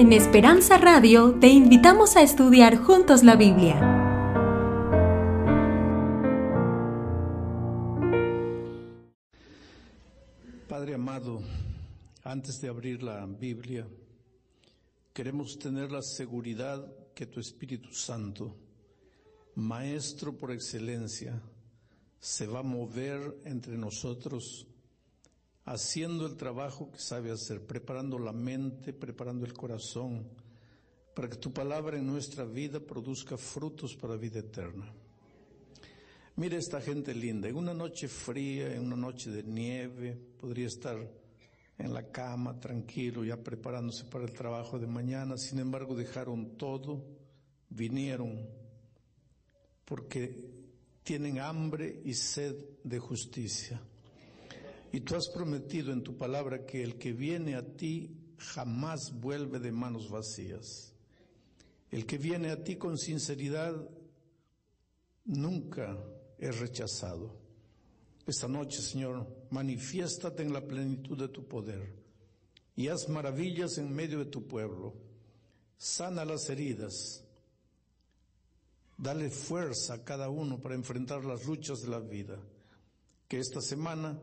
En Esperanza Radio te invitamos a estudiar juntos la Biblia. Padre amado, antes de abrir la Biblia, queremos tener la seguridad que tu Espíritu Santo, Maestro por excelencia, se va a mover entre nosotros haciendo el trabajo que sabe hacer, preparando la mente, preparando el corazón, para que tu palabra en nuestra vida produzca frutos para vida eterna. Mira esta gente linda, en una noche fría, en una noche de nieve, podría estar en la cama tranquilo, ya preparándose para el trabajo de mañana, sin embargo dejaron todo, vinieron, porque tienen hambre y sed de justicia. Y tú has prometido en tu palabra que el que viene a ti jamás vuelve de manos vacías. El que viene a ti con sinceridad nunca es rechazado. Esta noche, Señor, manifiéstate en la plenitud de tu poder y haz maravillas en medio de tu pueblo. Sana las heridas. Dale fuerza a cada uno para enfrentar las luchas de la vida. Que esta semana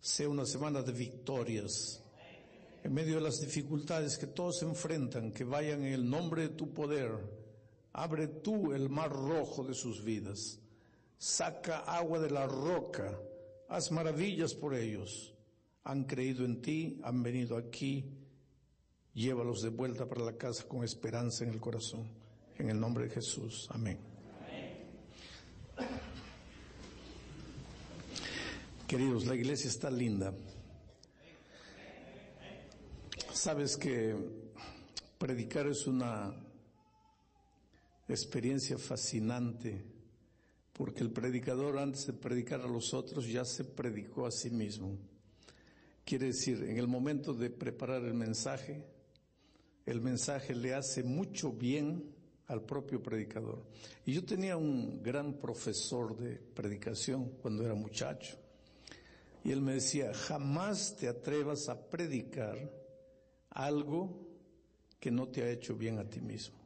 sea una semana de victorias. En medio de las dificultades que todos enfrentan, que vayan en el nombre de tu poder. Abre tú el mar rojo de sus vidas. Saca agua de la roca. Haz maravillas por ellos. Han creído en ti, han venido aquí. Llévalos de vuelta para la casa con esperanza en el corazón. En el nombre de Jesús. Amén. Queridos, la iglesia está linda. Sabes que predicar es una experiencia fascinante porque el predicador antes de predicar a los otros ya se predicó a sí mismo. Quiere decir, en el momento de preparar el mensaje, el mensaje le hace mucho bien al propio predicador. Y yo tenía un gran profesor de predicación cuando era muchacho. Y él me decía, jamás te atrevas a predicar algo que no te ha hecho bien a ti mismo.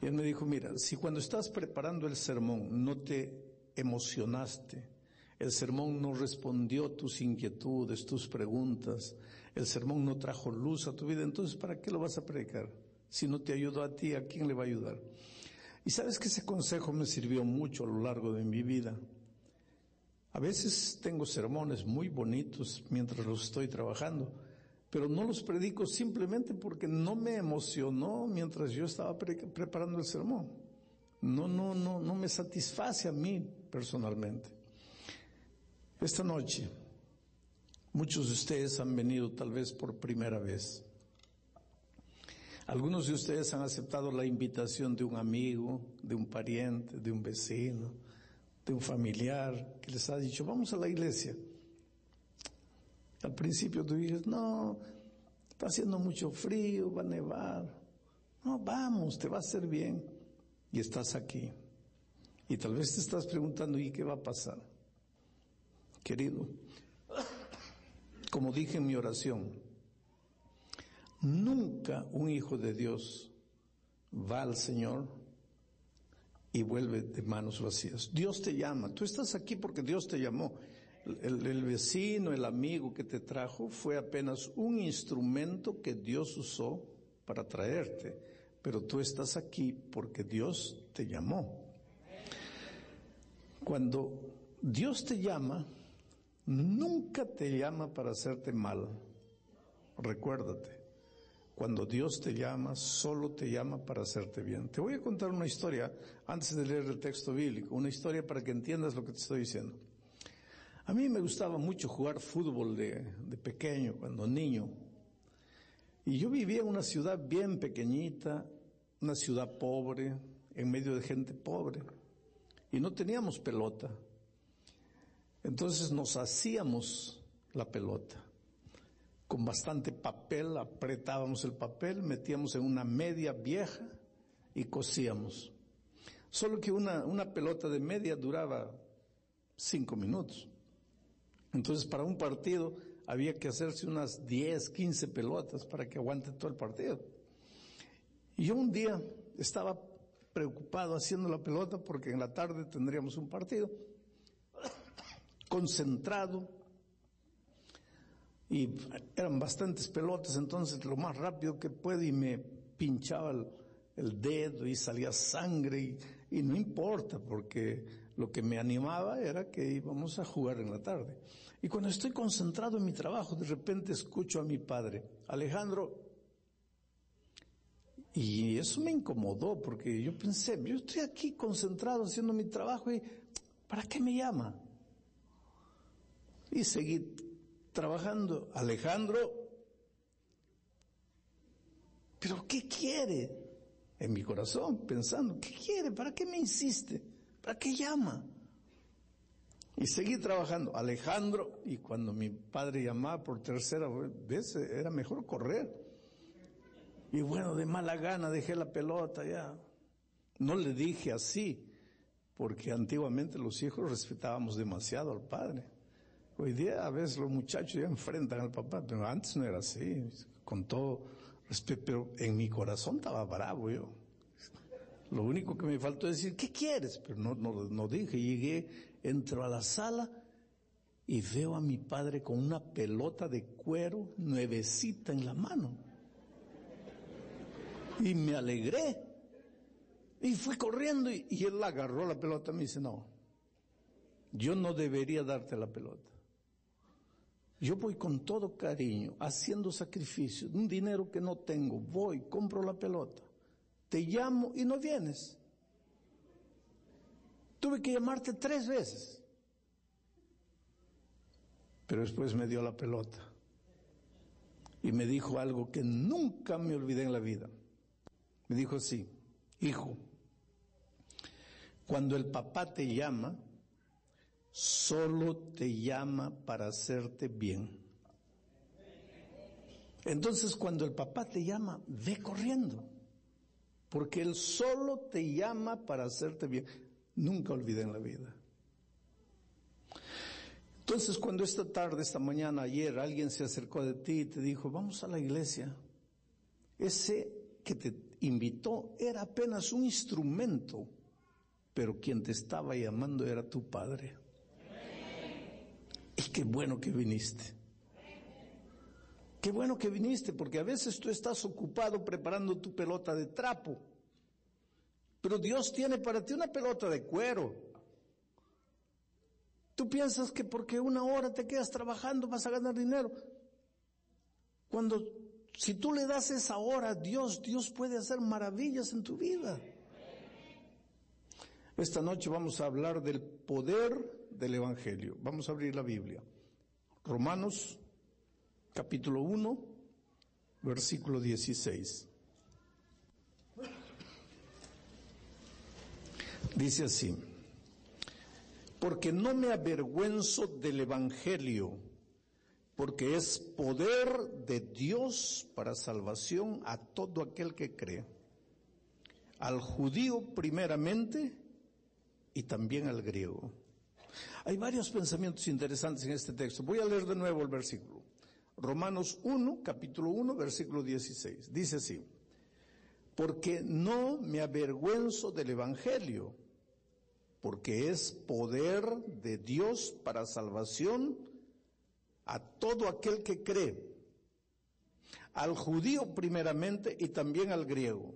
Y él me dijo, mira, si cuando estás preparando el sermón no te emocionaste, el sermón no respondió tus inquietudes, tus preguntas, el sermón no trajo luz a tu vida, entonces ¿para qué lo vas a predicar? Si no te ayudó a ti, ¿a quién le va a ayudar? Y sabes que ese consejo me sirvió mucho a lo largo de mi vida. A veces tengo sermones muy bonitos mientras los estoy trabajando, pero no los predico simplemente porque no me emocionó mientras yo estaba pre preparando el sermón. No, no, no, no me satisface a mí personalmente. Esta noche, muchos de ustedes han venido tal vez por primera vez. Algunos de ustedes han aceptado la invitación de un amigo, de un pariente, de un vecino, de un familiar que les ha dicho, vamos a la iglesia. Al principio tú dices, no, está haciendo mucho frío, va a nevar. No, vamos, te va a hacer bien. Y estás aquí. Y tal vez te estás preguntando, ¿y qué va a pasar? Querido, como dije en mi oración, nunca un hijo de Dios va al Señor y vuelve de manos vacías. Dios te llama. Tú estás aquí porque Dios te llamó. El, el, vecino, el amigo que te trajo fue apenas un instrumento que Dios usó para traerte. Pero tú estás aquí porque Dios te llamó. Cuando Dios te llama, nunca te llama para hacerte mal. Recuérdate. Cuando Dios te llama, solo te llama para hacerte bien. Te voy a contar una historia antes de leer el texto bíblico, una historia para que entiendas lo que te estoy diciendo. A mí me gustaba mucho jugar fútbol de, de pequeño, cuando niño. Y yo vivía en una ciudad bien pequeñita, una ciudad pobre, en medio de gente pobre. Y no teníamos pelota. Entonces nos hacíamos la pelota con bastante papel, apretábamos el papel, metíamos en una media vieja y cosíamos. Solo que una, una pelota de media duraba cinco minutos. Entonces para un partido había que hacerse unas 10, 15 pelotas para que aguante todo el partido. Y yo un día estaba preocupado haciendo la pelota porque en la tarde tendríamos un partido, concentrado, y eran bastantes pelotas, entonces lo más rápido que pude y me pinchaba el, dedo y salía sangre y, y, no importa porque lo que me animaba era que íbamos a jugar en la tarde. Y cuando estoy concentrado en mi trabajo, de repente escucho a mi padre, Alejandro, y eso me incomodó porque yo pensé, yo estoy aquí concentrado haciendo mi trabajo y ¿para qué me llama? Y seguí trabajando. Alejandro, pero ¿qué quiere? En mi corazón, pensando, ¿qué quiere? ¿Para qué me insiste? ¿Para qué llama? Y seguí trabajando. Alejandro, y cuando mi padre llamaba por tercera vez, era mejor correr. Y bueno, de mala gana dejé la pelota ya. No le dije así, porque antiguamente los hijos respetábamos demasiado al padre. Hoy día a veces los muchachos ya enfrentan al papá, pero antes no era así, con todo respeto, pero en mi corazón estaba bravo yo. Lo único que me faltó decir, ¿qué quieres? Pero no, no, dije, llegué, entro a la sala y veo a mi padre con una pelota de cuero nuevecita en la mano. Y me alegré. Y fui corriendo y, él agarró la pelota y me dice, no, yo no debería darte la pelota. Yo voy con todo cariño, haciendo sacrificio, un dinero que no tengo, voy, compro la pelota, te llamo y no vienes. Tuve que llamarte tres veces. Pero después me dio la pelota y me dijo algo que nunca me olvidé en la vida. Me dijo así, hijo, cuando el papá te llama, solo te llama para hacerte bien. Entonces cuando el papá te llama, ve corriendo, porque él solo te llama para hacerte bien. Nunca olvidé en la vida. Entonces cuando esta tarde, esta mañana, ayer, alguien se acercó de ti y te dijo, vamos a la iglesia, ese que te invitó era apenas un instrumento, pero quien te estaba llamando era tu Padre. Y qué bueno que viniste. Qué bueno que viniste, porque a veces tú estás ocupado preparando tu pelota de trapo, pero Dios tiene para ti una pelota de cuero. Tú piensas que porque una hora te quedas trabajando vas a ganar dinero. Cuando si tú le das esa hora a Dios, Dios puede hacer maravillas en tu vida. Esta noche vamos a hablar del poder del Evangelio. Vamos a abrir la Biblia. Romanos capítulo 1, versículo 16. Dice así, porque no me avergüenzo del Evangelio porque es poder de Dios para salvación a todo aquel que cree, al judío primeramente y también al griego. Hay varios pensamientos interesantes en este texto. Voy a leer de nuevo el versículo. Romanos 1, capítulo 1, versículo 16. Dice así, porque no me avergüenzo del Evangelio, porque es poder de Dios para salvación a todo aquel que cree, al judío primeramente y también al griego.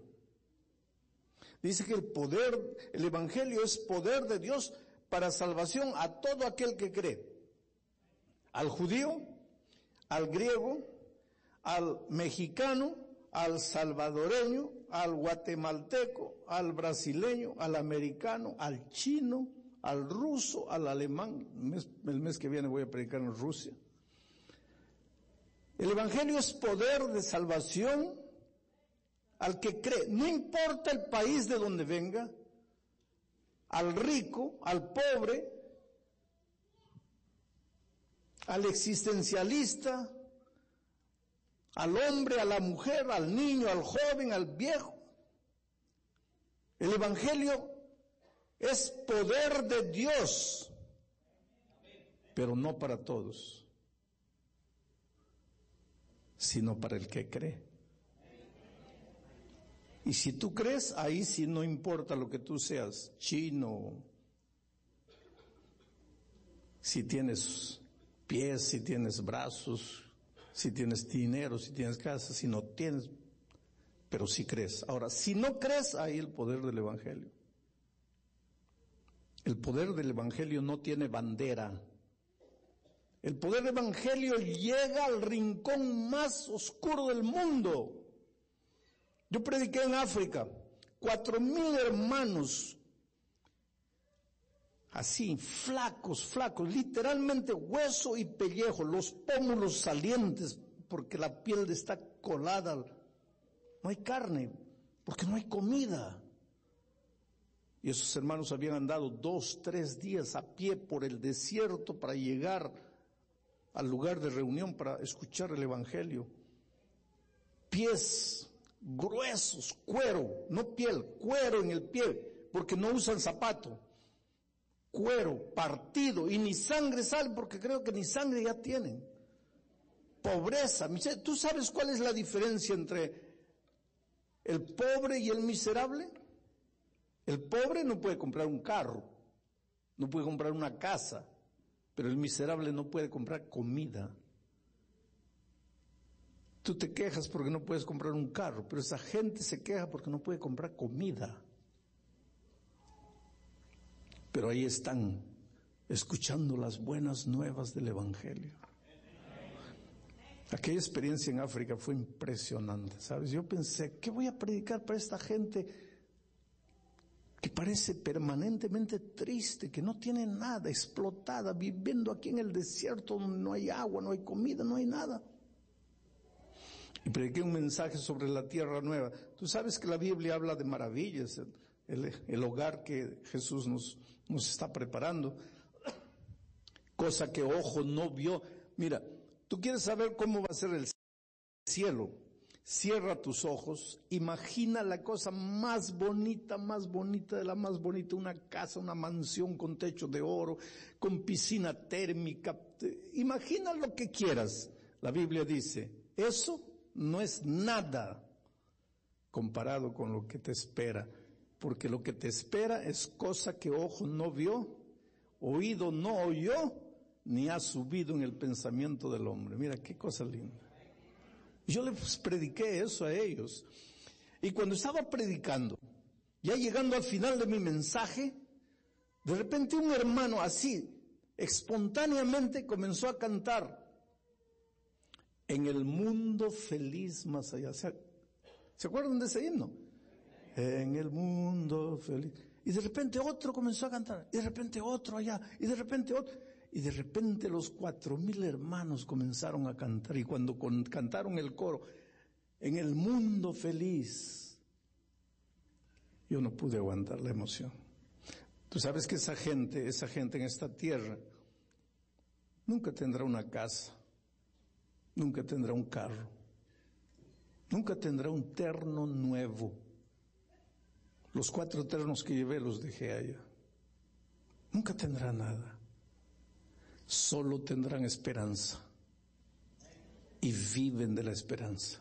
Dice que el poder, el Evangelio es poder de Dios para salvación a todo aquel que cree, al judío, al griego, al mexicano, al salvadoreño, al guatemalteco, al brasileño, al americano, al chino, al ruso, al alemán. El mes, que viene voy a predicar en Rusia. El Evangelio es poder de salvación al que cree, no importa el país de donde venga, al rico, al pobre, al existencialista, al hombre, a la mujer, al niño, al joven, al viejo. El Evangelio es poder de Dios, pero no para todos sino para el que cree. Y si tú crees, ahí sí no importa lo que tú seas, chino, si tienes pies, si tienes brazos, si tienes dinero, si tienes casa, si no tienes, pero si crees. Ahora, si no crees, ahí el poder del Evangelio. El poder del Evangelio no tiene bandera. El poder del Evangelio llega al rincón más oscuro del mundo. Yo prediqué en África, cuatro mil hermanos, así, flacos, flacos, literalmente hueso y pellejo, los pómulos salientes, porque la piel está colada. No hay carne, porque no hay comida. Y esos hermanos habían andado dos, tres días a pie por el desierto para llegar al lugar de reunión para escuchar el Evangelio. Pies gruesos, cuero, no piel, cuero en el pie, porque no usan zapato. Cuero, partido, y ni sangre sale, porque creo que ni sangre ya tienen. Pobreza, ¿tú sabes cuál es la diferencia entre el pobre y el miserable? El pobre no puede comprar un carro, no puede comprar una casa, pero el miserable no puede comprar comida. Tú te quejas porque no puedes comprar un carro, pero esa gente se queja porque no puede comprar comida. Pero ahí están, escuchando las buenas nuevas del Evangelio. Aquella experiencia en África fue impresionante, ¿sabes? Yo pensé, ¿qué voy a predicar para esta gente que parece permanentemente triste, que no tiene nada, explotada, viviendo aquí en el desierto donde no hay agua, no hay comida, no hay nada? Y prediqué un mensaje sobre la tierra nueva. Tú sabes que la Biblia habla de maravillas, el, hogar que Jesús nos, nos está preparando, cosa que ojo no vio. Mira, tú quieres saber cómo va a ser el cielo. Cierra tus ojos, imagina la cosa más bonita, más bonita de la más bonita, una casa, una mansión con techo de oro, con piscina térmica. Imagina lo que quieras. La Biblia dice, eso no es nada comparado con lo que te espera, porque lo que te espera es cosa que ojo no vio, oído no oyó, ni ha subido en el pensamiento del hombre. Mira qué cosa linda. Yo les prediqué eso a ellos. Y cuando estaba predicando, ya llegando al final de mi mensaje, de repente un hermano así, espontáneamente comenzó a cantar en el mundo feliz más allá. ¿Se, acuerdan de ese himno? En el mundo feliz. Y de repente otro comenzó a cantar, y de repente otro allá, y de repente otro. Y de repente los cuatro mil hermanos comenzaron a cantar, y cuando cantaron el coro, en el mundo feliz, yo no pude aguantar la emoción. Tú sabes que esa gente, esa gente en esta tierra, nunca tendrá una casa, nunca tendrá un carro, nunca tendrá un terno nuevo. Los cuatro ternos que llevé los dejé allá. Nunca tendrá nada. Solo tendrán esperanza. Y viven de la esperanza.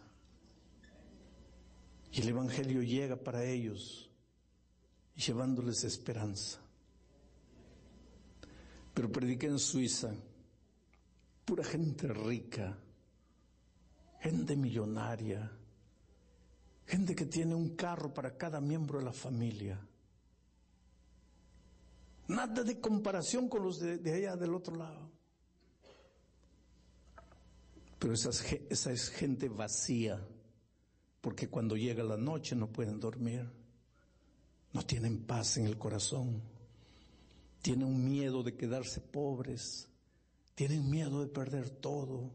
Y el Evangelio llega para ellos, llevándoles esperanza. Pero prediqué en Suiza, pura gente rica, gente millonaria, gente que tiene un carro para cada miembro de la familia. Nada de comparación con los de, allá del otro lado. Pero esa es gente vacía, porque cuando llega la noche no pueden dormir, no tienen paz en el corazón, tienen miedo de quedarse pobres, tienen miedo de perder todo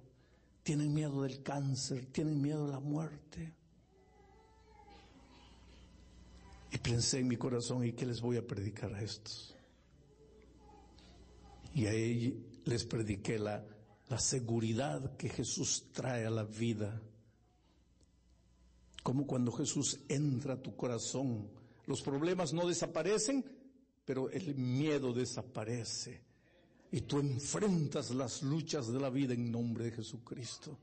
tienen miedo del cáncer, tienen miedo de la muerte. Y pensé en mi corazón, ¿y qué les voy a predicar a estos? Y a ellos les prediqué la, la seguridad que Jesús trae a la vida. Como cuando Jesús entra a tu corazón, los problemas no desaparecen, pero el miedo desaparece y tú enfrentas las luchas de la vida en nombre de Jesucristo.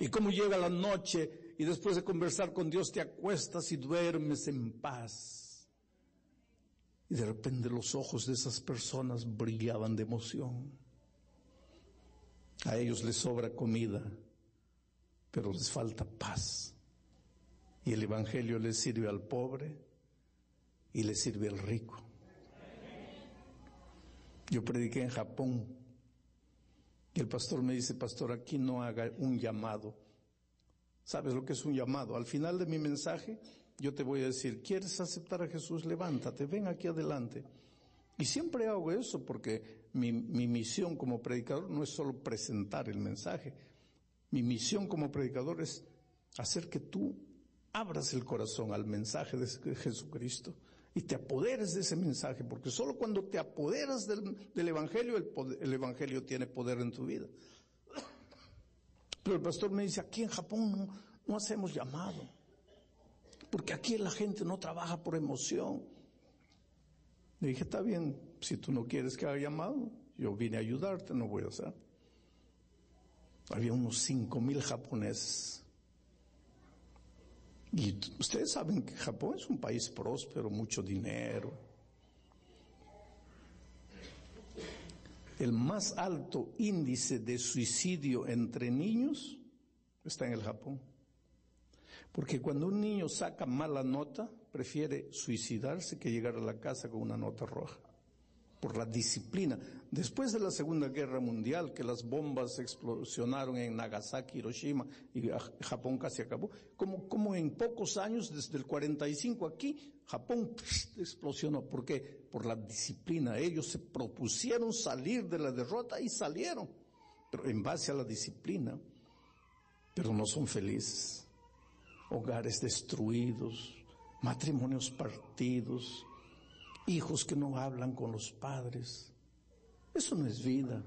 Y cómo llega la noche y después de conversar con Dios te acuestas y duermes en paz. Y de repente los ojos de esas personas brillaban de emoción. A ellos les sobra comida, pero les falta paz. Y el Evangelio les sirve al pobre y le sirve al rico. Yo prediqué en Japón y el pastor me dice, pastor, aquí no haga un llamado. ¿Sabes lo que es un llamado? Al final de mi mensaje, yo te voy a decir, ¿quieres aceptar a Jesús? Levántate, ven aquí adelante. Y siempre hago eso porque mi, mi misión como predicador no es solo presentar el mensaje. Mi misión como predicador es hacer que tú abras el corazón al mensaje de Jesucristo y te apoderes de ese mensaje, porque solo cuando te apoderas del, Evangelio, el, el, Evangelio tiene poder en tu vida. Pero el pastor me dice, aquí en Japón no, no hacemos llamado, porque aquí la gente no trabaja por emoción. Le dije, está bien, si tú no quieres que haga llamado, yo vine a ayudarte, no voy a hacer. Había unos cinco mil japoneses y ustedes saben que Japón es un país próspero, mucho dinero. El más alto índice de suicidio entre niños está en el Japón. Porque cuando un niño saca mala nota, prefiere suicidarse que llegar a la casa con una nota roja por la disciplina. Después de la Segunda Guerra Mundial, que las bombas explosionaron en Nagasaki, Hiroshima y Japón casi acabó, como, como en pocos años, desde el 45 aquí, Japón explosionó. ¿Por qué? Por la disciplina. Ellos se propusieron salir de la derrota y salieron, pero en base a la disciplina, pero no son felices. Hogares destruidos, matrimonios partidos, hijos que no hablan con los padres. Eso no es vida.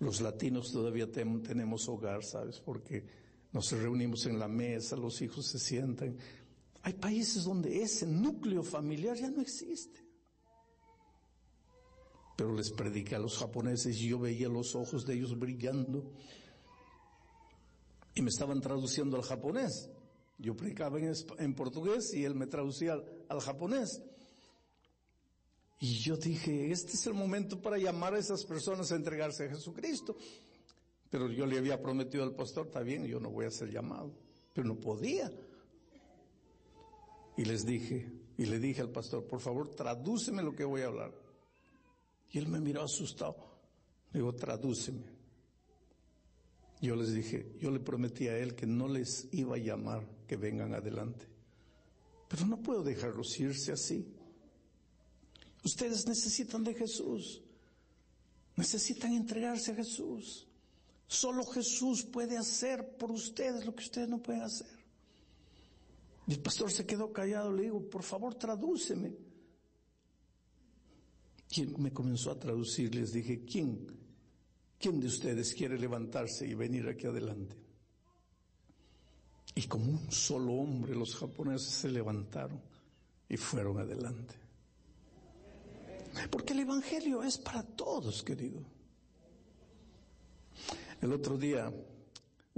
Los latinos todavía tenemos hogar, ¿sabes? Porque nos reunimos en la mesa, los hijos se sientan. Hay países donde ese núcleo familiar ya no existe. Pero les prediqué a los japoneses y yo veía los ojos de ellos brillando. Y me estaban traduciendo al japonés. Yo predicaba en, portugués y él me traducía al japonés. Y yo dije, este es el momento para llamar a esas personas a entregarse a Jesucristo. Pero yo le había prometido al pastor, está bien, yo no voy a ser llamado. Pero no podía. Y les dije, y le dije al pastor, por favor, tradúceme lo que voy a hablar. Y él me miró asustado. Le digo, tradúceme. Yo les dije, yo le prometí a él que no les iba a llamar que vengan adelante. Pero no puedo dejarlos irse así. Ustedes necesitan de Jesús. Necesitan entregarse a Jesús. Solo Jesús puede hacer por ustedes lo que ustedes no pueden hacer. Y el pastor se quedó callado, le digo, por favor tradúceme. Y me comenzó a traducir, les dije, ¿quién? ¿Quién de ustedes quiere levantarse y venir aquí adelante? Y como un solo hombre los japoneses se levantaron y fueron adelante. Porque el Evangelio es para todos, querido. El otro día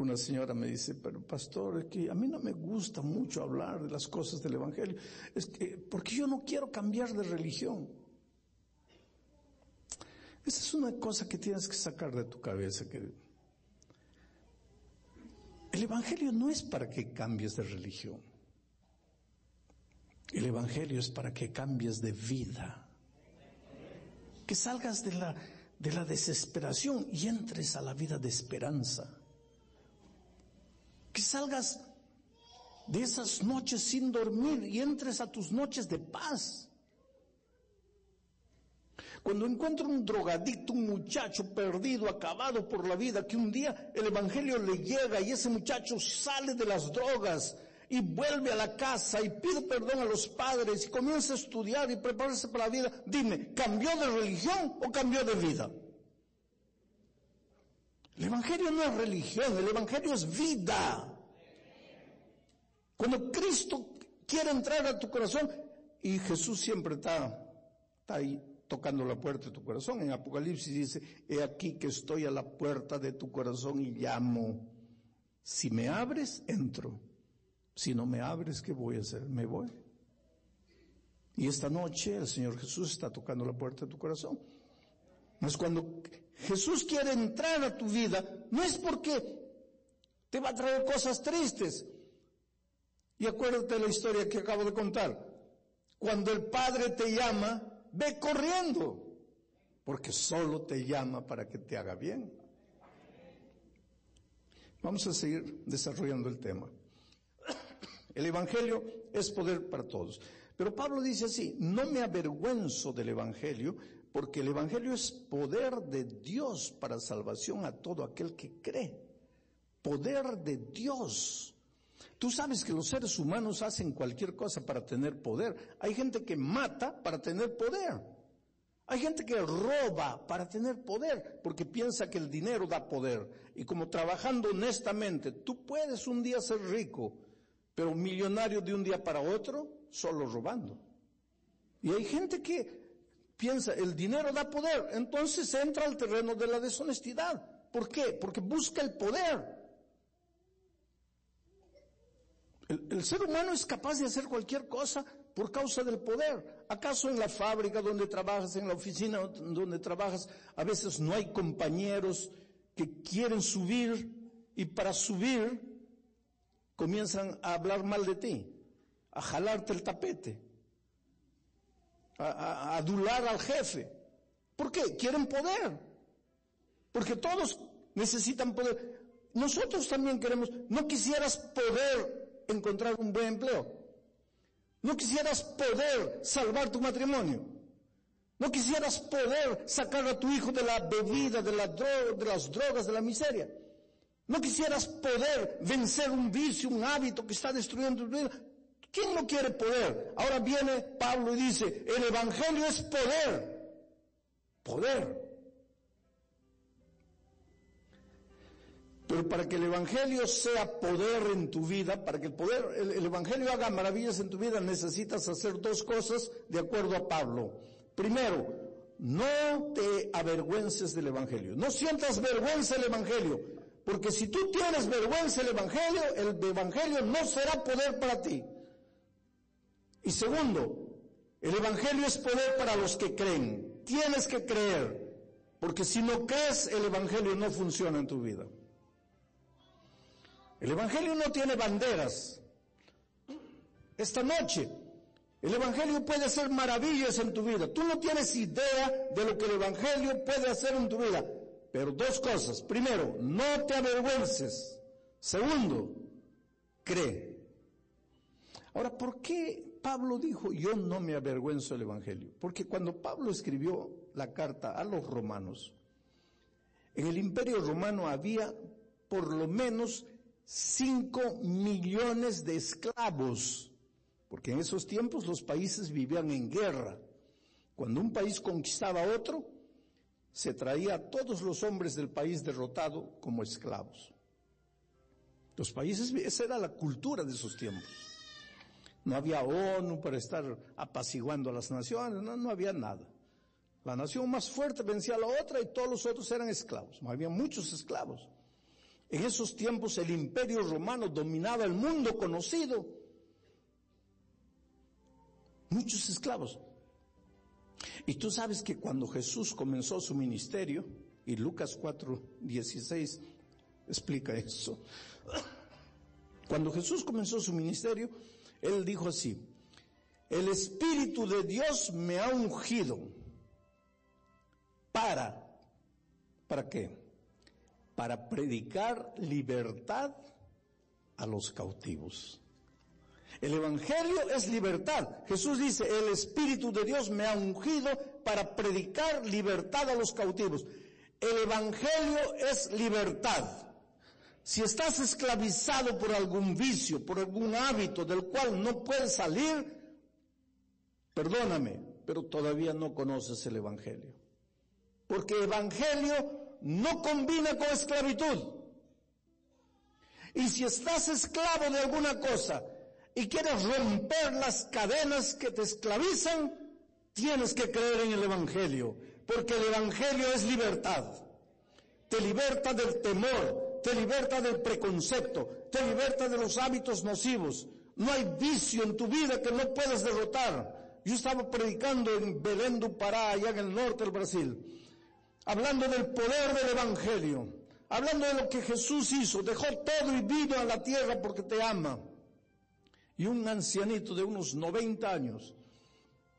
una señora me dice, pero pastor, es que a mí no me gusta mucho hablar de las cosas del Evangelio. Es que, porque yo no quiero cambiar de religión. Esa es una cosa que tienes que sacar de tu cabeza, querido. El Evangelio no es para que cambies de religión. El Evangelio es para que cambies de vida que salgas de la, de la desesperación y entres a la vida de esperanza. Que salgas de esas noches sin dormir y entres a tus noches de paz. Cuando encuentro un drogadicto, un muchacho perdido, acabado por la vida, que un día el Evangelio le llega y ese muchacho sale de las drogas, y vuelve a la casa y pide perdón a los padres y comienza a estudiar y prepararse para la vida, dime, ¿cambió de religión o cambió de vida? El Evangelio no es religión, el Evangelio es vida. Cuando Cristo quiere entrar a tu corazón, y Jesús siempre está, está ahí tocando la puerta de tu corazón. En Apocalipsis dice, he aquí que estoy a la puerta de tu corazón y llamo. Si me abres, entro. Si no me abres, ¿qué voy a hacer? Me voy. Y esta noche el Señor Jesús está tocando la puerta de tu corazón. Mas cuando Jesús quiere entrar a tu vida, no es porque te va a traer cosas tristes. Y acuérdate de la historia que acabo de contar. Cuando el Padre te llama, ve corriendo, porque solo te llama para que te haga bien. Vamos a seguir desarrollando el tema. El Evangelio es poder para todos. Pero Pablo dice así, no me avergüenzo del Evangelio, porque el Evangelio es poder de Dios para salvación a todo aquel que cree. Poder de Dios. Tú sabes que los seres humanos hacen cualquier cosa para tener poder. Hay gente que mata para tener poder. Hay gente que roba para tener poder, porque piensa que el dinero da poder. Y como trabajando honestamente, tú puedes un día ser rico, pero millonario de un día para otro, solo robando. Y hay gente que piensa, el dinero da poder, entonces entra al terreno de la deshonestidad. ¿Por qué? Porque busca el poder. El, ser humano es capaz de hacer cualquier cosa por causa del poder. ¿Acaso en la fábrica donde trabajas, en la oficina donde trabajas, a veces no hay compañeros que quieren subir y para subir comienzan a hablar mal de ti, a jalarte el tapete, a, adular al jefe? ¿Por qué? Quieren poder. Porque todos necesitan poder. Nosotros también queremos, no quisieras poder encontrar un buen empleo. No quisieras poder salvar tu matrimonio. No quisieras poder sacar a tu hijo de la bebida, de, la de las drogas, de la miseria. No quisieras poder vencer un vicio, un hábito que está destruyendo tu vida. ¿Quién no quiere poder? Ahora viene Pablo y dice, el Evangelio es poder. Poder. Pero para que el Evangelio sea poder en tu vida, para que el poder, el, Evangelio haga maravillas en tu vida, necesitas hacer dos cosas de acuerdo a Pablo. Primero, no te avergüences del Evangelio. No sientas vergüenza del Evangelio. Porque si tú tienes vergüenza del Evangelio, el Evangelio no será poder para ti. Y segundo, el Evangelio es poder para los que creen. Tienes que creer. Porque si no crees, el Evangelio no funciona en tu vida. El Evangelio no tiene banderas. Esta noche, el Evangelio puede hacer maravillas en tu vida. Tú no tienes idea de lo que el Evangelio puede hacer en tu vida. Pero dos cosas. Primero, no te avergüences. Segundo, cree. Ahora, ¿por qué Pablo dijo yo no me avergüenzo del Evangelio? Porque cuando Pablo escribió la carta a los romanos, en el imperio romano había por lo menos 5 millones de esclavos, porque en esos tiempos los países vivían en guerra. Cuando un país conquistaba otro, se traía a todos los hombres del país derrotado como esclavos. Los países, esa era la cultura de esos tiempos. No había ONU para estar apaciguando a las naciones, no, no había nada. La nación más fuerte vencía a la otra y todos los otros eran esclavos. Había muchos esclavos. En esos tiempos el imperio romano dominaba el mundo conocido. Muchos esclavos. Y tú sabes que cuando Jesús comenzó su ministerio, y Lucas 4, 16 explica eso, cuando Jesús comenzó su ministerio, Él dijo así, el Espíritu de Dios me ha ungido para, ¿para qué? para predicar libertad a los cautivos. El Evangelio es libertad. Jesús dice, el Espíritu de Dios me ha ungido para predicar libertad a los cautivos. El Evangelio es libertad. Si estás esclavizado por algún vicio, por algún hábito del cual no puedes salir, perdóname, pero todavía no conoces el Evangelio. Porque Evangelio no combina con esclavitud. Y si estás esclavo de alguna cosa y quieres romper las cadenas que te esclavizan, Tienes que creer en el Evangelio, porque el Evangelio es libertad. Te liberta del temor, te liberta del preconcepto, te liberta de los hábitos nocivos. No hay vicio en tu vida que no puedas derrotar. Yo estaba predicando en Belén do Pará, allá en el norte del Brasil, hablando del poder del Evangelio, hablando de lo que Jesús hizo, dejó todo y vino a la tierra porque te ama. Y un ancianito de unos 90 años,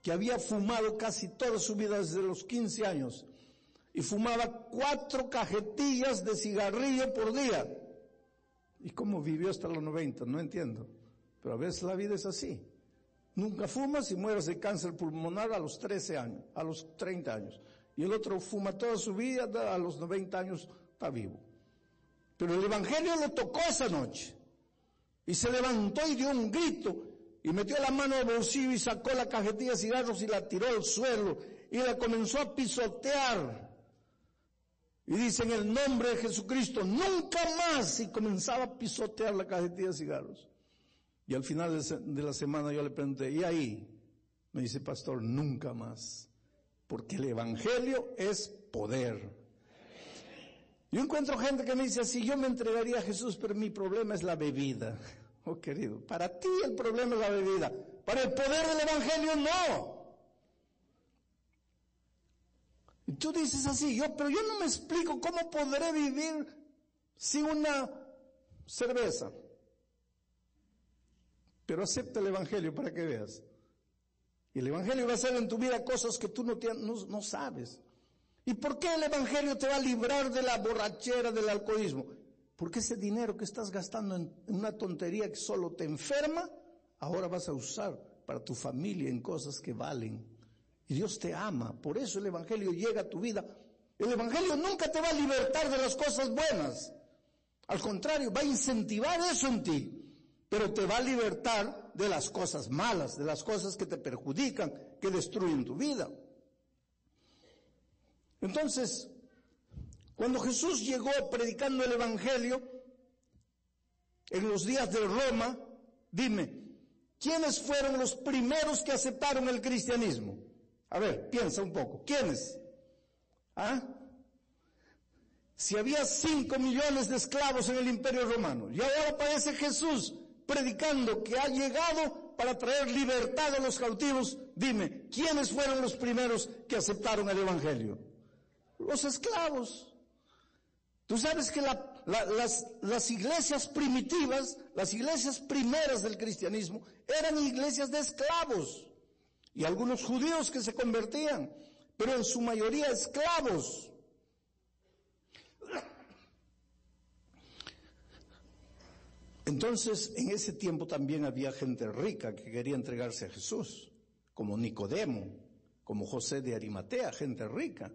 que había fumado casi toda su vida desde los 15 años y fumaba cuatro cajetillas de cigarrillo por día. ¿Y cómo vivió hasta los 90? No entiendo. Pero a veces la vida es así. Nunca fumas y mueres de cáncer pulmonar a los 13 años, a los 30 años. Y el otro fuma toda su vida, a los 90 años está vivo. Pero el Evangelio lo tocó esa noche. Y se levantó y dio un grito y metió la mano al bolsillo y sacó la cajetilla de cigarros y la tiró al suelo y la comenzó a pisotear. Y dice en el nombre de Jesucristo, nunca más. Y comenzaba a pisotear la cajetilla de cigarros. Y al final de la semana yo le pregunté, ¿y ahí? Me dice, pastor, nunca más. Porque el Evangelio es poder. Yo encuentro gente que me dice así, yo me entregaría a Jesús, pero mi problema es la bebida. Oh querido, para ti el problema es la bebida, para el poder del Evangelio no. Y tú dices así, yo, pero yo no me explico cómo podré vivir sin una cerveza. Pero acepta el Evangelio para que veas. Y el Evangelio va a hacer en tu vida cosas que tú no, no, no sabes. ¿Y por qué el Evangelio te va a librar de la borrachera, del alcoholismo? Porque ese dinero que estás gastando en una tontería que solo te enferma, ahora vas a usar para tu familia en cosas que valen. Y Dios te ama. Por eso el Evangelio llega a tu vida. El Evangelio nunca te va a libertar de las cosas buenas. Al contrario, va a incentivar eso en ti. Pero te va a libertar de las cosas malas, de las cosas que te perjudican, que destruyen tu vida. Entonces, cuando Jesús llegó predicando el Evangelio, en los días de Roma, dime, ¿quiénes fueron los primeros que aceptaron el cristianismo? A ver, piensa un poco, ¿quiénes? ¿Ah? Si había cinco millones de esclavos en el imperio romano, y ahora aparece Jesús predicando que ha llegado para traer libertad a los cautivos, dime, ¿quiénes fueron los primeros que aceptaron el Evangelio? Los esclavos. Tú sabes que las, las iglesias primitivas, las iglesias primeras del cristianismo, eran iglesias de esclavos. Y algunos judíos que se convertían, pero en su mayoría esclavos. Entonces, en ese tiempo también había gente rica que quería entregarse a Jesús, como Nicodemo, como José de Arimatea, gente rica.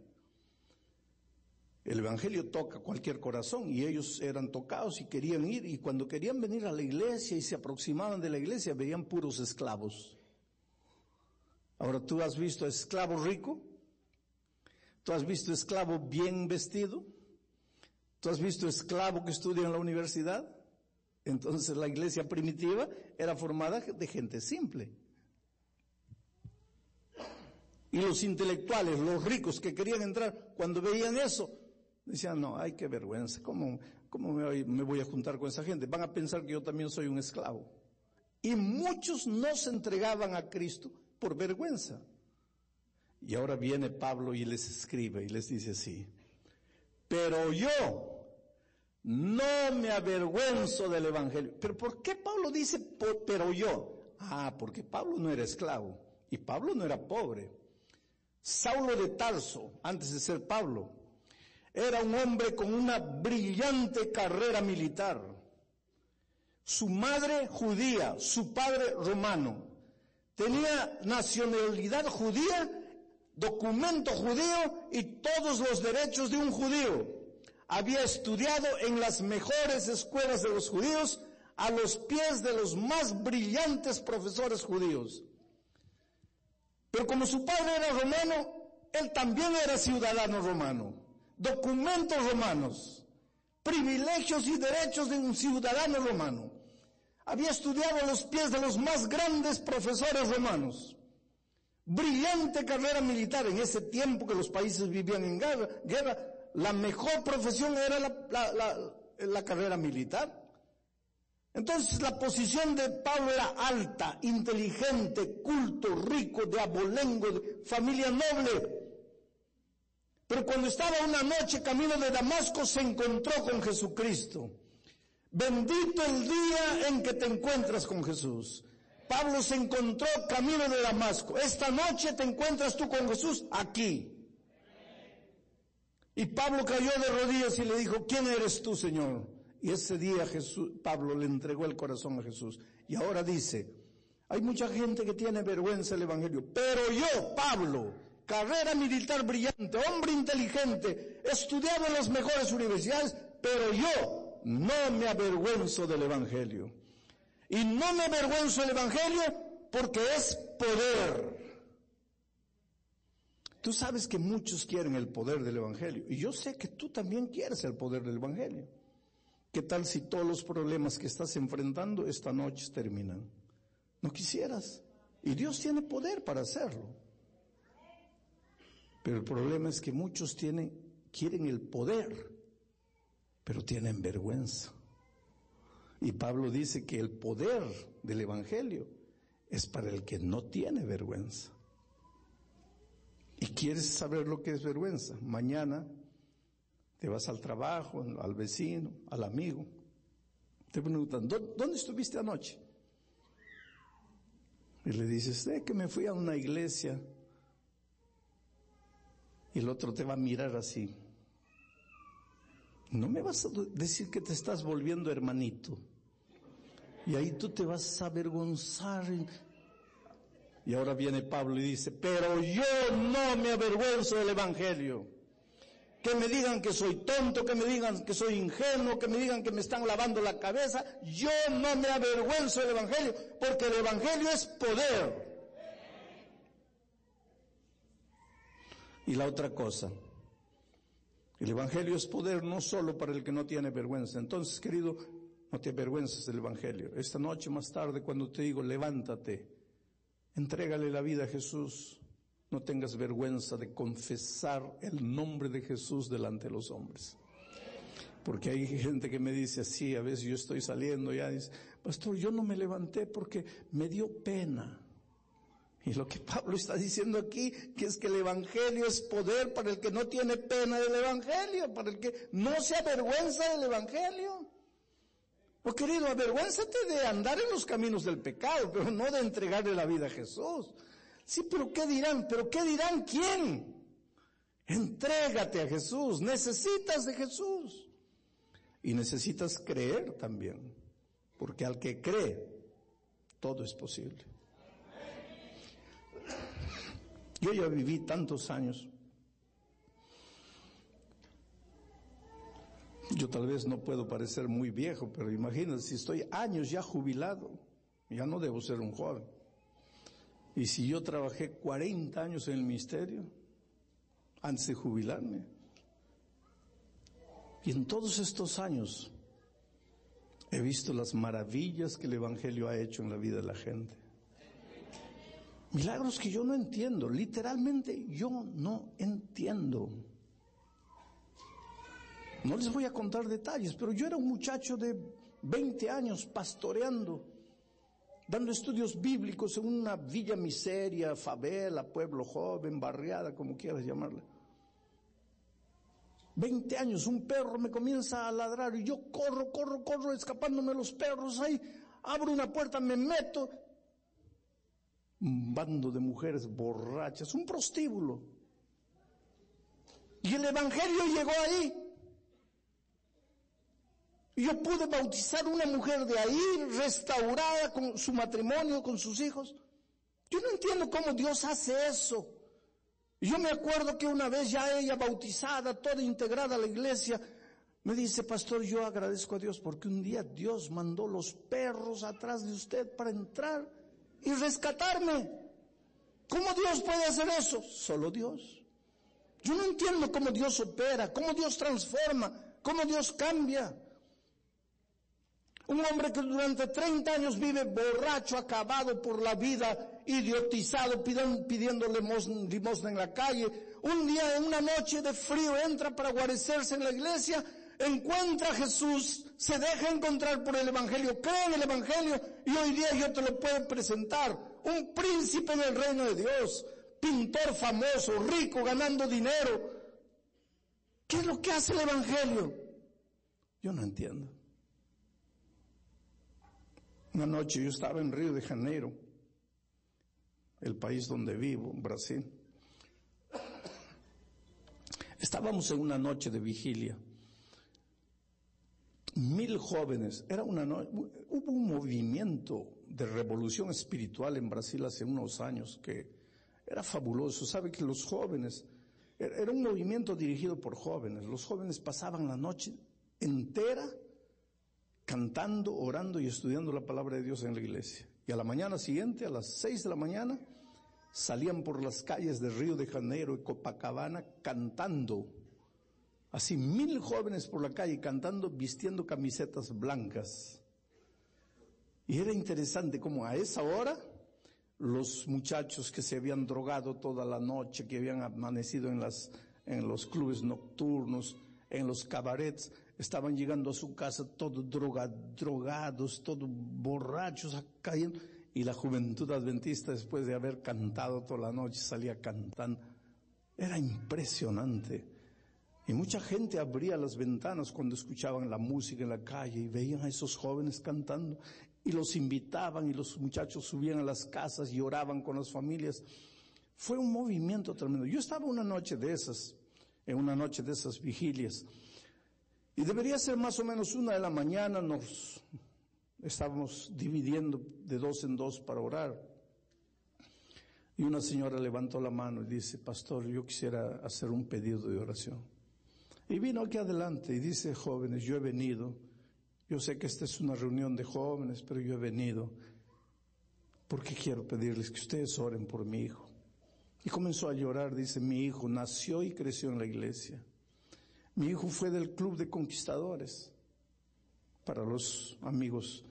El Evangelio toca cualquier corazón y ellos eran tocados y querían ir y cuando querían venir a la iglesia y se aproximaban de la iglesia veían puros esclavos. Ahora tú has visto esclavo rico, tú has visto esclavo bien vestido, tú has visto esclavo que estudia en la universidad. Entonces la iglesia primitiva era formada de gente simple. Y los intelectuales, los ricos que querían entrar, cuando veían eso, Decían, no, ay, qué vergüenza, ¿cómo, cómo me, me voy a juntar con esa gente? Van a pensar que yo también soy un esclavo. Y muchos no se entregaban a Cristo por vergüenza. Y ahora viene Pablo y les escribe y les dice así, pero yo no me avergüenzo del Evangelio. ¿Pero por qué Pablo dice, pero yo? Ah, porque Pablo no era esclavo y Pablo no era pobre. Saulo de Tarso, antes de ser Pablo, era un hombre con una brillante carrera militar. Su madre judía, su padre romano. Tenía nacionalidad judía, documento judío y todos los derechos de un judío. Había estudiado en las mejores escuelas de los judíos a los pies de los más brillantes profesores judíos. Pero como su padre era romano, él también era ciudadano romano documentos romanos, privilegios y derechos de un ciudadano romano. Había estudiado a los pies de los más grandes profesores romanos. brillante carrera militar. En ese tiempo que los países vivían en guerra, la mejor profesión era la, carrera militar. Entonces la posición de Pablo era alta, inteligente, culto, rico, de abolengo, de familia noble. Pero cuando estaba una noche camino de Damasco se encontró con Jesucristo. Bendito el día en que te encuentras con Jesús. Pablo se encontró camino de Damasco. Esta noche te encuentras tú con Jesús aquí. Y Pablo cayó de rodillas y le dijo, ¿quién eres tú, Señor? Y ese día Pablo le entregó el corazón a Jesús. Y ahora dice, hay mucha gente que tiene vergüenza del Evangelio, pero yo, Pablo, carrera militar brillante, hombre inteligente, estudiado en las mejores universidades, pero yo no me avergüenzo del Evangelio. Y no me avergüenzo del Evangelio porque es poder. Tú sabes que muchos quieren el poder del Evangelio. Y yo sé que tú también quieres el poder del Evangelio. ¿Qué tal si todos los problemas que estás enfrentando esta noche terminan? No quisieras. Y Dios tiene poder para hacerlo. Pero el problema es que muchos tienen, quieren el poder, pero tienen vergüenza. Y Pablo dice que el poder del Evangelio es para el que no tiene vergüenza. ¿Y quieres saber lo que es vergüenza? Mañana te vas al trabajo, al vecino, al amigo. Te preguntan, ¿dónde estuviste anoche? Y le dices, eh, que me fui a una iglesia. Y el otro te va a mirar así. No me vas a decir que te estás volviendo hermanito. Y ahí tú te vas a avergonzar. Y ahora viene Pablo y dice, pero yo no me avergüenzo del Evangelio. Que me digan que soy tonto, que me digan que soy ingenuo, que me digan que me están lavando la cabeza. Yo no me avergüenzo del Evangelio, porque el Evangelio es poder. Y la otra cosa, el Evangelio es poder no solo para el que no tiene vergüenza. Entonces, querido, no te avergüences del Evangelio. Esta noche más tarde, cuando te digo, levántate, entrégale la vida a Jesús. No tengas vergüenza de confesar el nombre de Jesús delante de los hombres. Porque hay gente que me dice así, a veces yo estoy saliendo ya dice, pastor, yo no me levanté porque me dio pena. Y lo que Pablo está diciendo aquí, que es que el Evangelio es poder para el que no tiene pena del Evangelio, para el que no se avergüenza del Evangelio. Pues querido, avergüénzate de andar en los caminos del pecado, pero no de entregarle la vida a Jesús. Sí, pero ¿qué dirán? ¿Pero qué dirán quién? Entrégate a Jesús, necesitas de Jesús. Y necesitas creer también, porque al que cree, todo es posible. Yo ya viví tantos años. Yo tal vez no puedo parecer muy viejo, pero imagínate, si estoy años ya jubilado, ya no debo ser un joven. Y si yo trabajé 40 años en el ministerio, antes de jubilarme, y en todos estos años he visto las maravillas que el Evangelio ha hecho en la vida de la gente. Milagros que yo no entiendo, literalmente yo no entiendo. No les voy a contar detalles, pero yo era un muchacho de 20 años pastoreando, dando estudios bíblicos en una villa miseria, favela, pueblo joven, barriada, como quieras llamarla. 20 años, un perro me comienza a ladrar y yo corro, corro, corro, escapándome los perros ahí, abro una puerta, me meto un bando de mujeres borrachas, un prostíbulo. Y el Evangelio llegó ahí. Yo pude bautizar una mujer de ahí, restaurada con su matrimonio, con sus hijos. Yo no entiendo cómo Dios hace eso. Yo me acuerdo que una vez ya ella bautizada, toda integrada a la iglesia, me dice, pastor, yo agradezco a Dios porque un día Dios mandó los perros atrás de usted para entrar y rescatarme. ¿Cómo Dios puede hacer eso? Solo Dios. Yo no entiendo cómo Dios opera, cómo Dios transforma, cómo Dios cambia. Un hombre que durante 30 años vive borracho, acabado por la vida, idiotizado, pidiendo limosna en la calle. Un día, en una noche de frío, entra para guarecerse en la iglesia, encuentra a Jesús, se deja encontrar por el Evangelio, cree en el Evangelio y hoy día yo te lo puedo presentar. Un príncipe en el reino de Dios, pintor famoso, rico, ganando dinero. ¿Qué es lo que hace el Evangelio? Yo no entiendo. Una noche yo estaba en Río de Janeiro, el país donde vivo, Brasil. Estábamos en una noche de vigilia. Mil jóvenes, era una hubo un movimiento de revolución espiritual en Brasil hace unos años que era fabuloso. Sabe que los jóvenes, era un movimiento dirigido por jóvenes. Los jóvenes pasaban la noche entera cantando, orando y estudiando la palabra de Dios en la iglesia. Y a la mañana siguiente, a las seis de la mañana, salían por las calles de Río de Janeiro y Copacabana cantando. Así mil jóvenes por la calle cantando, vistiendo camisetas blancas. Y era interesante como a esa hora los muchachos que se habían drogado toda la noche, que habían amanecido en las, en los clubes nocturnos, en los cabarets, estaban llegando a su casa todos drogados, todos borrachos, cayendo. Y la juventud adventista, después de haber cantado toda la noche, salía cantando. Era impresionante. Y mucha gente abría las ventanas cuando escuchaban la música en la calle y veían a esos jóvenes cantando y los invitaban y los muchachos subían a las casas y oraban con las familias. Fue un movimiento tremendo. Yo estaba una noche de esas, en una noche de esas vigilias, y debería ser más o menos una de la mañana, nos estábamos dividiendo de dos en dos para orar. Y una señora levantó la mano y dice, pastor, yo quisiera hacer un pedido de oración. Y vino aquí adelante y dice, jóvenes, yo he venido, yo sé que esta es una reunión de jóvenes, pero yo he venido porque quiero pedirles que ustedes oren por mi hijo. Y comenzó a llorar, dice, mi hijo nació y creció en la iglesia. Mi hijo fue del club de conquistadores. Para los amigos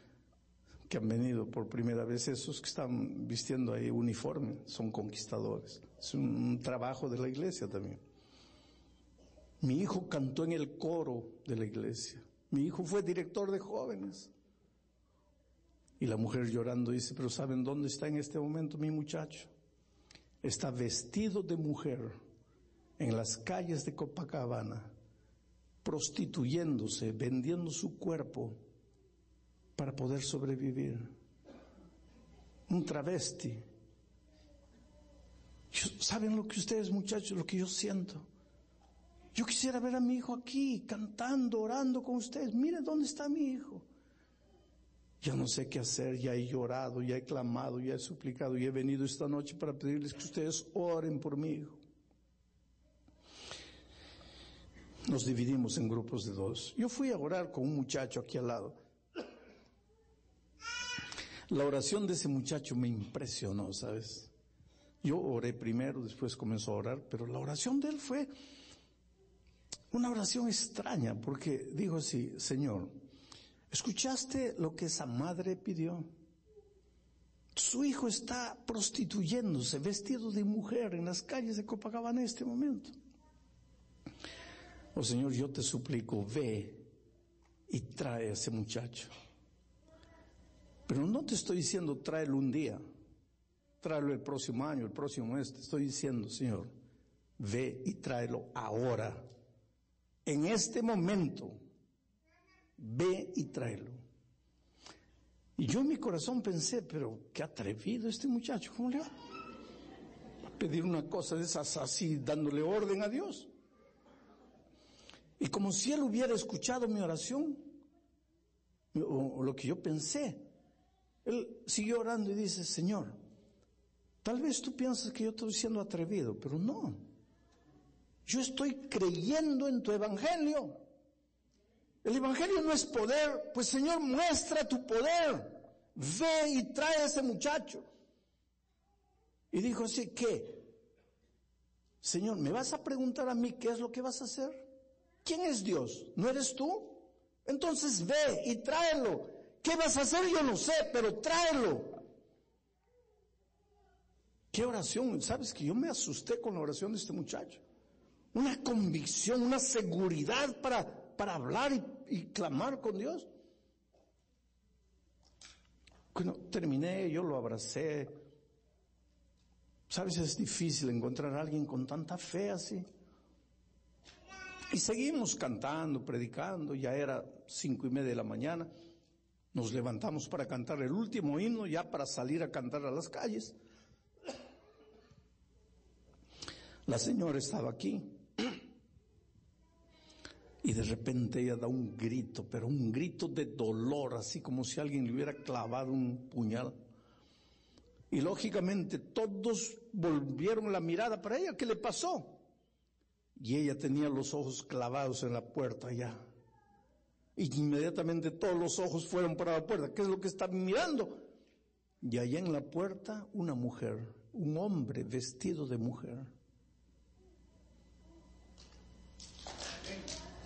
que han venido por primera vez, esos que están vistiendo ahí uniforme, son conquistadores. Es un, trabajo de la iglesia también. Mi hijo cantó en el coro de la iglesia. Mi hijo fue director de jóvenes. Y la mujer llorando dice, pero ¿saben dónde está en este momento mi muchacho? Está vestido de mujer en las calles de Copacabana prostituyéndose, vendiendo su cuerpo para poder sobrevivir. Un travesti. ¿Saben lo que ustedes muchachos, lo que yo siento? Yo quisiera ver a mi hijo aquí, cantando, orando con ustedes. Mire dónde está mi hijo. Ya no sé qué hacer, ya he llorado, ya he clamado, ya he suplicado y he venido esta noche para pedirles que ustedes oren por mi hijo. nos dividimos en grupos de dos. Yo fui a orar con un muchacho aquí al lado. La oración de ese muchacho me impresionó, ¿sabes? Yo oré primero, después comenzó a orar, pero la oración de él fue una oración extraña, porque dijo así, Señor, ¿escuchaste lo que esa madre pidió? Su hijo está prostituyéndose, vestido de mujer en las calles de Copacabana en este momento. Oh Señor, yo te suplico, ve y trae a ese muchacho. Pero no te estoy diciendo tráelo un día, tráelo el próximo año, el próximo mes. Te estoy diciendo, Señor, ve y tráelo ahora. En este momento, ve y tráelo. Y yo en mi corazón pensé, pero qué atrevido este muchacho, ¿cómo le va a pedir una cosa de esas así, dándole orden a Dios? Y como si él hubiera escuchado mi oración, o, lo que yo pensé, él siguió orando y dice, Señor, tal vez tú piensas que yo estoy siendo atrevido, pero no. Yo estoy creyendo en tu evangelio. El evangelio no es poder, pues Señor, muestra tu poder. Ve y trae a ese muchacho. Y dijo así, ¿qué? Señor, ¿me vas a preguntar a mí qué es lo que vas a hacer? ¿Quién es Dios? ¿No eres tú? Entonces ve y tráelo. ¿Qué vas a hacer? Yo no sé, pero tráelo. ¿Qué oración? ¿Sabes que yo me asusté con la oración de este muchacho? Una convicción, una seguridad para, para hablar y, y clamar con Dios. Cuando terminé, yo lo abracé. Sabes, es difícil encontrar a alguien con tanta fe así. Y seguimos cantando, predicando, ya era cinco y media de la mañana. Nos levantamos para cantar el último himno, ya para salir a cantar a las calles. La señora estaba aquí. Y de repente ella da un grito, pero un grito de dolor, así como si alguien le hubiera clavado un puñal. Y lógicamente todos volvieron la mirada para ella. ¿Qué le pasó? Y ella tenía los ojos clavados en la puerta allá. Y inmediatamente todos los ojos fueron para la puerta. ¿Qué es lo que está mirando? Y allá en la puerta una mujer, un hombre vestido de mujer.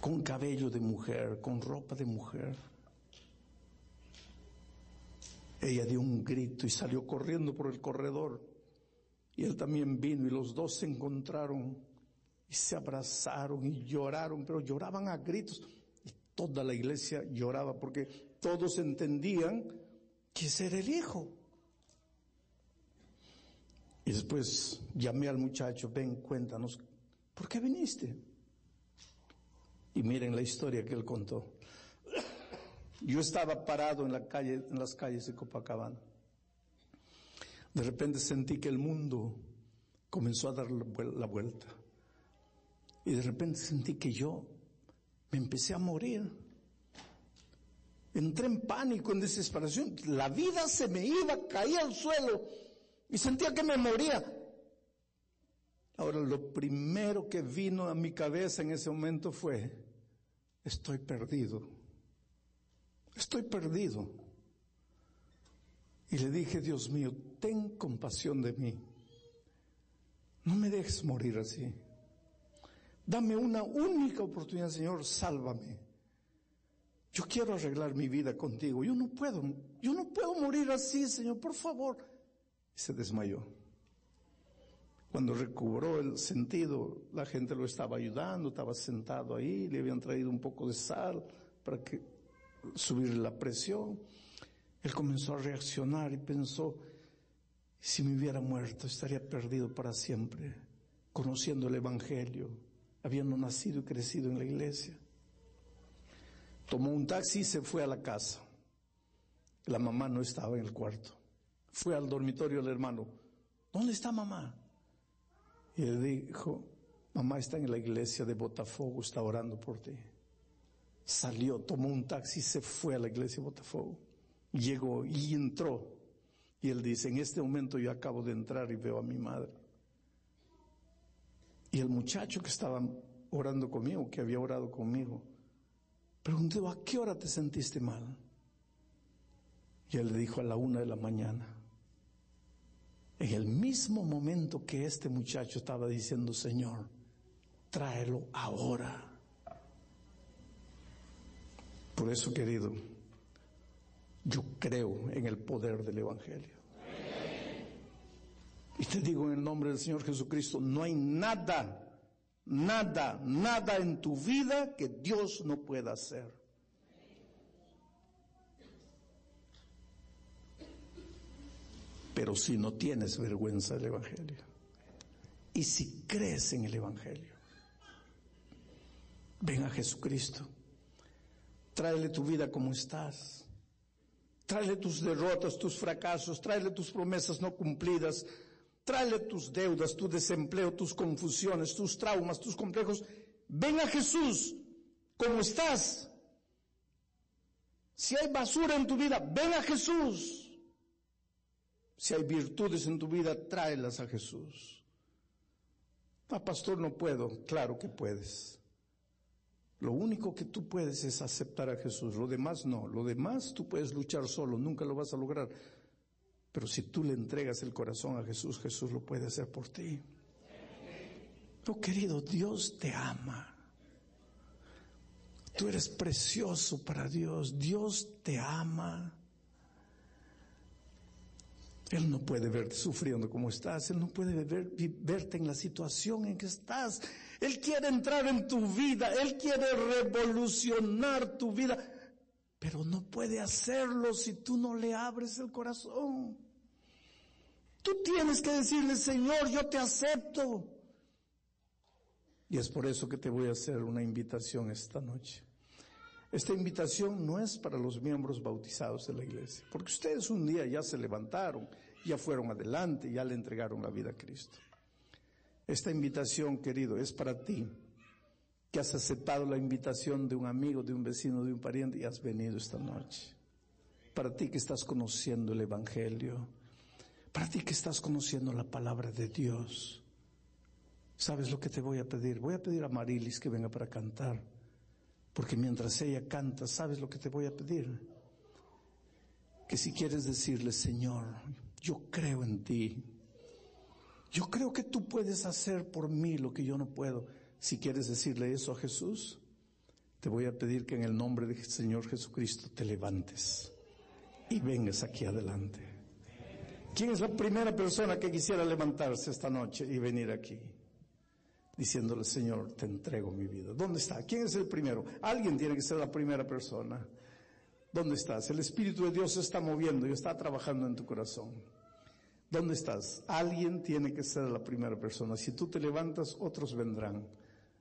Con cabello de mujer, con ropa de mujer. Ella dio un grito y salió corriendo por el corredor. Y él también vino y los dos se encontraron y se abrazaron y lloraron, pero lloraban a gritos. Y toda la iglesia lloraba porque todos entendían que ese era el hijo. Y después llamé al muchacho, ven, cuéntanos, ¿por qué viniste? Y miren la historia que él contó. Yo estaba parado en la calle, en las calles de Copacabana. De repente sentí que el mundo comenzó a dar la vuelta. Y de repente sentí que yo me empecé a morir. Entré en pánico, en desesperación. La vida se me iba, caía al suelo y sentía que me moría. Ahora, lo primero que vino a mi cabeza en ese momento fue, estoy perdido. Estoy perdido. Y le dije, Dios mío, ten compasión de mí. No me dejes morir así. Dame una única oportunidad, Señor, sálvame. Yo quiero arreglar mi vida contigo. Yo no puedo, yo no puedo morir así, Señor, por favor. Y se desmayó. Cuando recobró el sentido, la gente lo estaba ayudando, estaba sentado ahí, le habían traído un poco de sal para que subir la presión. Él comenzó a reaccionar y pensó, si me hubiera muerto, estaría perdido para siempre, conociendo el Evangelio, habiendo nacido y crecido en la iglesia. Tomó un taxi y se fue a la casa. La mamá no estaba en el cuarto. Fue al dormitorio del hermano. ¿Dónde está mamá? Y le dijo, mamá está en la iglesia de Botafogo, está orando por ti. Salió, tomó un taxi se fue a la iglesia de Botafogo. Llegó y entró. Y él dice, en este momento yo acabo de entrar y veo a mi madre. Y el muchacho que estaba orando conmigo, que había orado conmigo, preguntó, ¿a qué hora te sentiste mal? Y él le dijo a la una de la mañana. En el mismo momento que este muchacho estaba diciendo, Señor, tráelo ahora. Por eso, querido, yo creo en el poder del Evangelio. Y te digo en el nombre del Señor Jesucristo, no hay nada, nada, nada en tu vida que Dios no pueda hacer. Pero si no tienes vergüenza del Evangelio y si crees en el Evangelio, ven a Jesucristo, tráele tu vida como estás. Tráele tus derrotas, tus fracasos, tráele tus promesas no cumplidas, Tráele tus deudas, tu desempleo, tus confusiones, tus traumas, tus complejos. Ven a Jesús como estás. Si hay basura en tu vida, ven a Jesús. Si hay virtudes en tu vida, tráelas a Jesús. Ah, pastor, no puedo. Claro que puedes. Lo único que tú puedes es aceptar a Jesús. Lo demás no. Lo demás tú puedes luchar solo. Nunca lo vas a lograr. Pero si tú le entregas el corazón a Jesús, Jesús lo puede hacer por ti. Oh querido, Dios te ama. Tú eres precioso para Dios. Dios te ama. Él no puede verte sufriendo como estás. Él no puede verte en la situación en que estás. Él quiere entrar en tu vida. Él quiere revolucionar tu vida. Pero no puede hacerlo si tú no le abres el corazón. Tú tienes que decirle, Señor, yo te acepto. Y es por eso que te voy a hacer una invitación esta noche. Esta invitación no es para los miembros bautizados de la iglesia, porque ustedes un día ya se levantaron, ya fueron adelante, ya le entregaron la vida a Cristo. Esta invitación, querido, es para ti, que has aceptado la invitación de un amigo, de un vecino, de un pariente y has venido esta noche. Para ti que estás conociendo el Evangelio, para ti que estás conociendo la palabra de Dios. ¿Sabes lo que te voy a pedir? Voy a pedir a Marilis que venga para cantar. Porque mientras ella canta, ¿sabes lo que te voy a pedir? Que si quieres decirle, Señor, yo creo en ti. Yo creo que tú puedes hacer por mí lo que yo no puedo. Si quieres decirle eso a Jesús, te voy a pedir que en el nombre del Señor Jesucristo te levantes y vengas aquí adelante. ¿Quién es la primera persona que quisiera levantarse esta noche y venir aquí? Diciéndole, Señor, te entrego mi vida. ¿Dónde está? ¿Quién es el primero? Alguien tiene que ser la primera persona. ¿Dónde estás? El Espíritu de Dios se está moviendo y está trabajando en tu corazón. ¿Dónde estás? Alguien tiene que ser la primera persona. Si tú te levantas, otros vendrán.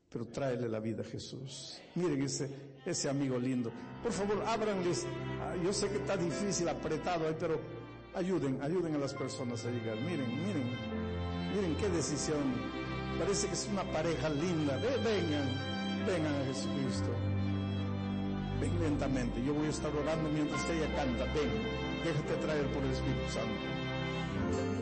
Pero tráele la vida a Jesús. Miren ese, ese amigo lindo. Por favor, ábranles. Ah, yo sé que está difícil, apretado ahí, pero ayuden, ayuden a las personas a llegar. Miren, miren, miren qué decisión Parece que es una pareja linda. vengan, vengan a Jesucristo. Ven lentamente. Yo voy a estar orando mientras ella canta. Ven, déjate traer por el Espíritu Santo.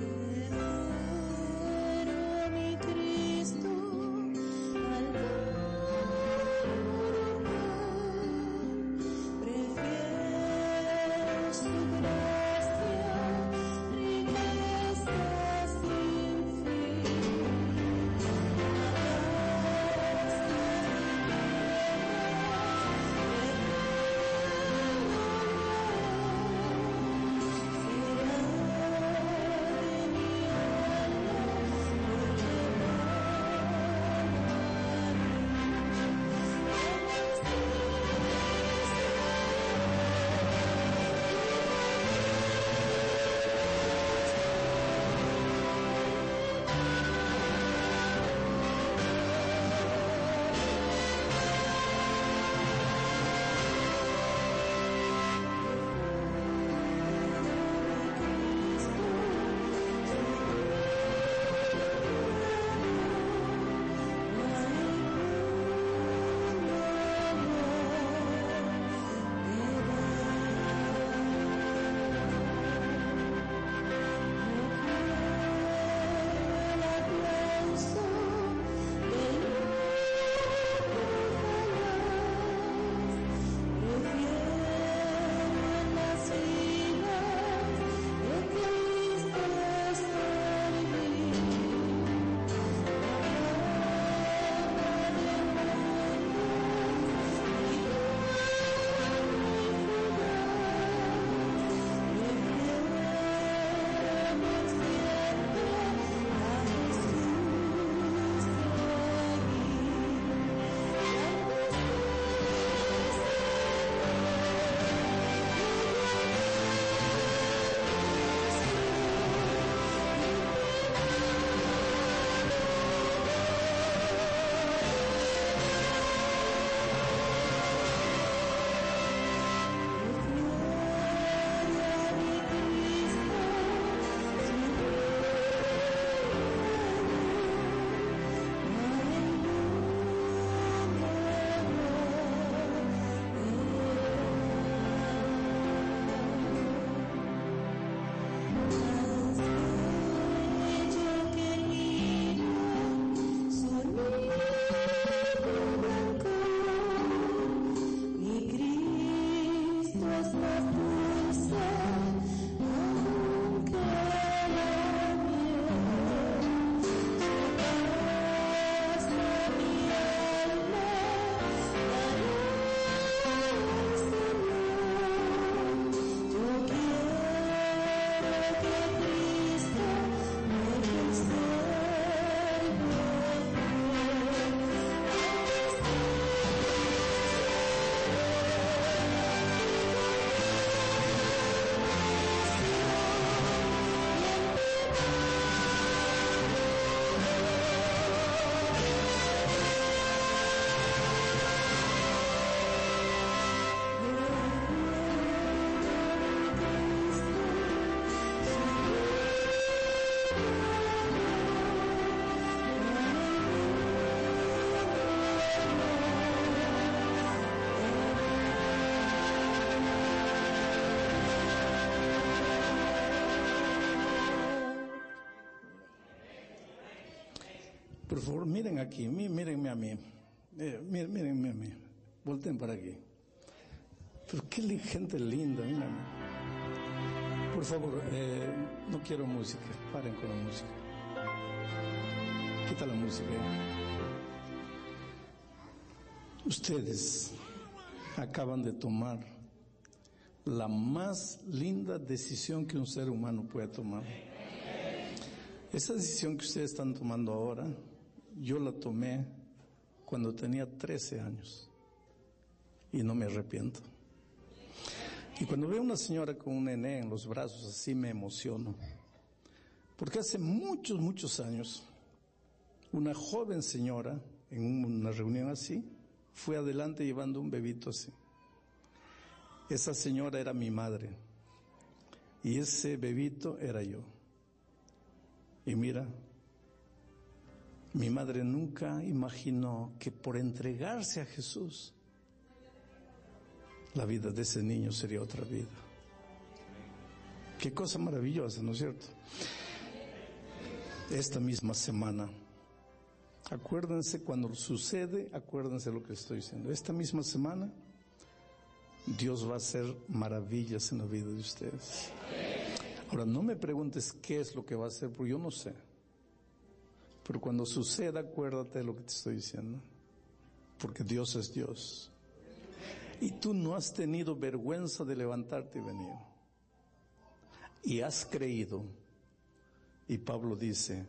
Por favor, miren aquí, mírenme a mí. Eh, mírenme a mí. Volten para aquí. Pero qué gente linda, mírame. Por favor, eh, no quiero música. Paren con la música. Quita la música. Ustedes acaban de tomar la más linda decisión que un ser humano puede tomar. Esa decisión que ustedes están tomando ahora, yo la tomé cuando tenía 13 años y no me arrepiento. Y cuando veo una señora con un nené en los brazos, así me emociono. Porque hace muchos, muchos años, una joven señora, en una reunión así, fue adelante llevando un bebito así. Esa señora era mi madre. Y ese bebito era yo. Y mira, mi madre nunca imaginó que por entregarse a Jesús, la vida de ese niño sería otra vida. Qué cosa maravillosa, ¿no es cierto? Esta misma semana, acuérdense cuando sucede, acuérdense lo que estoy diciendo. Esta misma semana, Dios va a hacer maravillas en la vida de ustedes. Ahora, no me preguntes qué es lo que va a hacer, porque yo no sé. Pero cuando suceda, acuérdate de lo que te estoy diciendo. Porque Dios es Dios. Y tú no has tenido vergüenza de levantarte y venir. Y has creído. Y Pablo dice,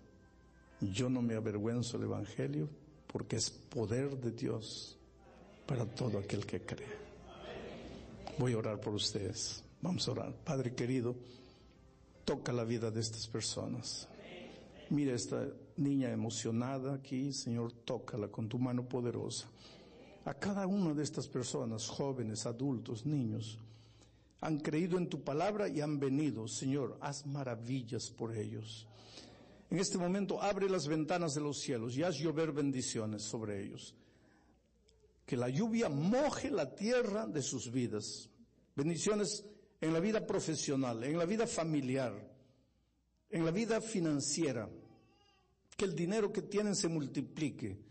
yo no me avergüenzo del Evangelio porque es poder de Dios para todo aquel que cree. Voy a orar por ustedes. Vamos a orar. Padre querido, toca la vida de estas personas. Mira esta niña emocionada aquí, Señor, tócala con tu mano poderosa a cada una de estas personas, jóvenes, adultos, niños, han creído en tu palabra y han venido. Señor, haz maravillas por ellos. En este momento abre las ventanas de los cielos y haz llover bendiciones sobre ellos. Que la lluvia moje la tierra de sus vidas. Bendiciones en la vida profesional, en la vida familiar, en la vida financiera. Que el dinero que tienen se multiplique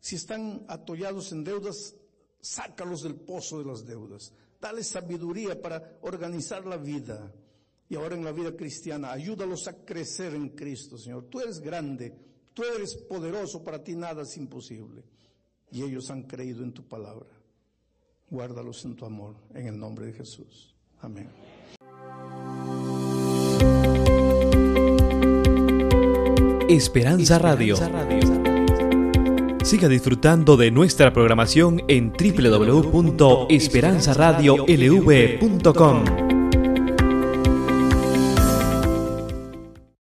si están atollados en deudas, sácalos del pozo de las deudas. Dale sabiduría para organizar la vida. Y ahora en la vida cristiana, ayúdalos a crecer en Cristo, Señor. Tú eres grande, tú eres poderoso, para ti nada es imposible. Y ellos han creído en tu palabra. Guárdalos en tu amor, en el nombre de Jesús. Amén. Esperanza Radio. Siga disfrutando de nuestra programación en www.esperanzaradiolv.com.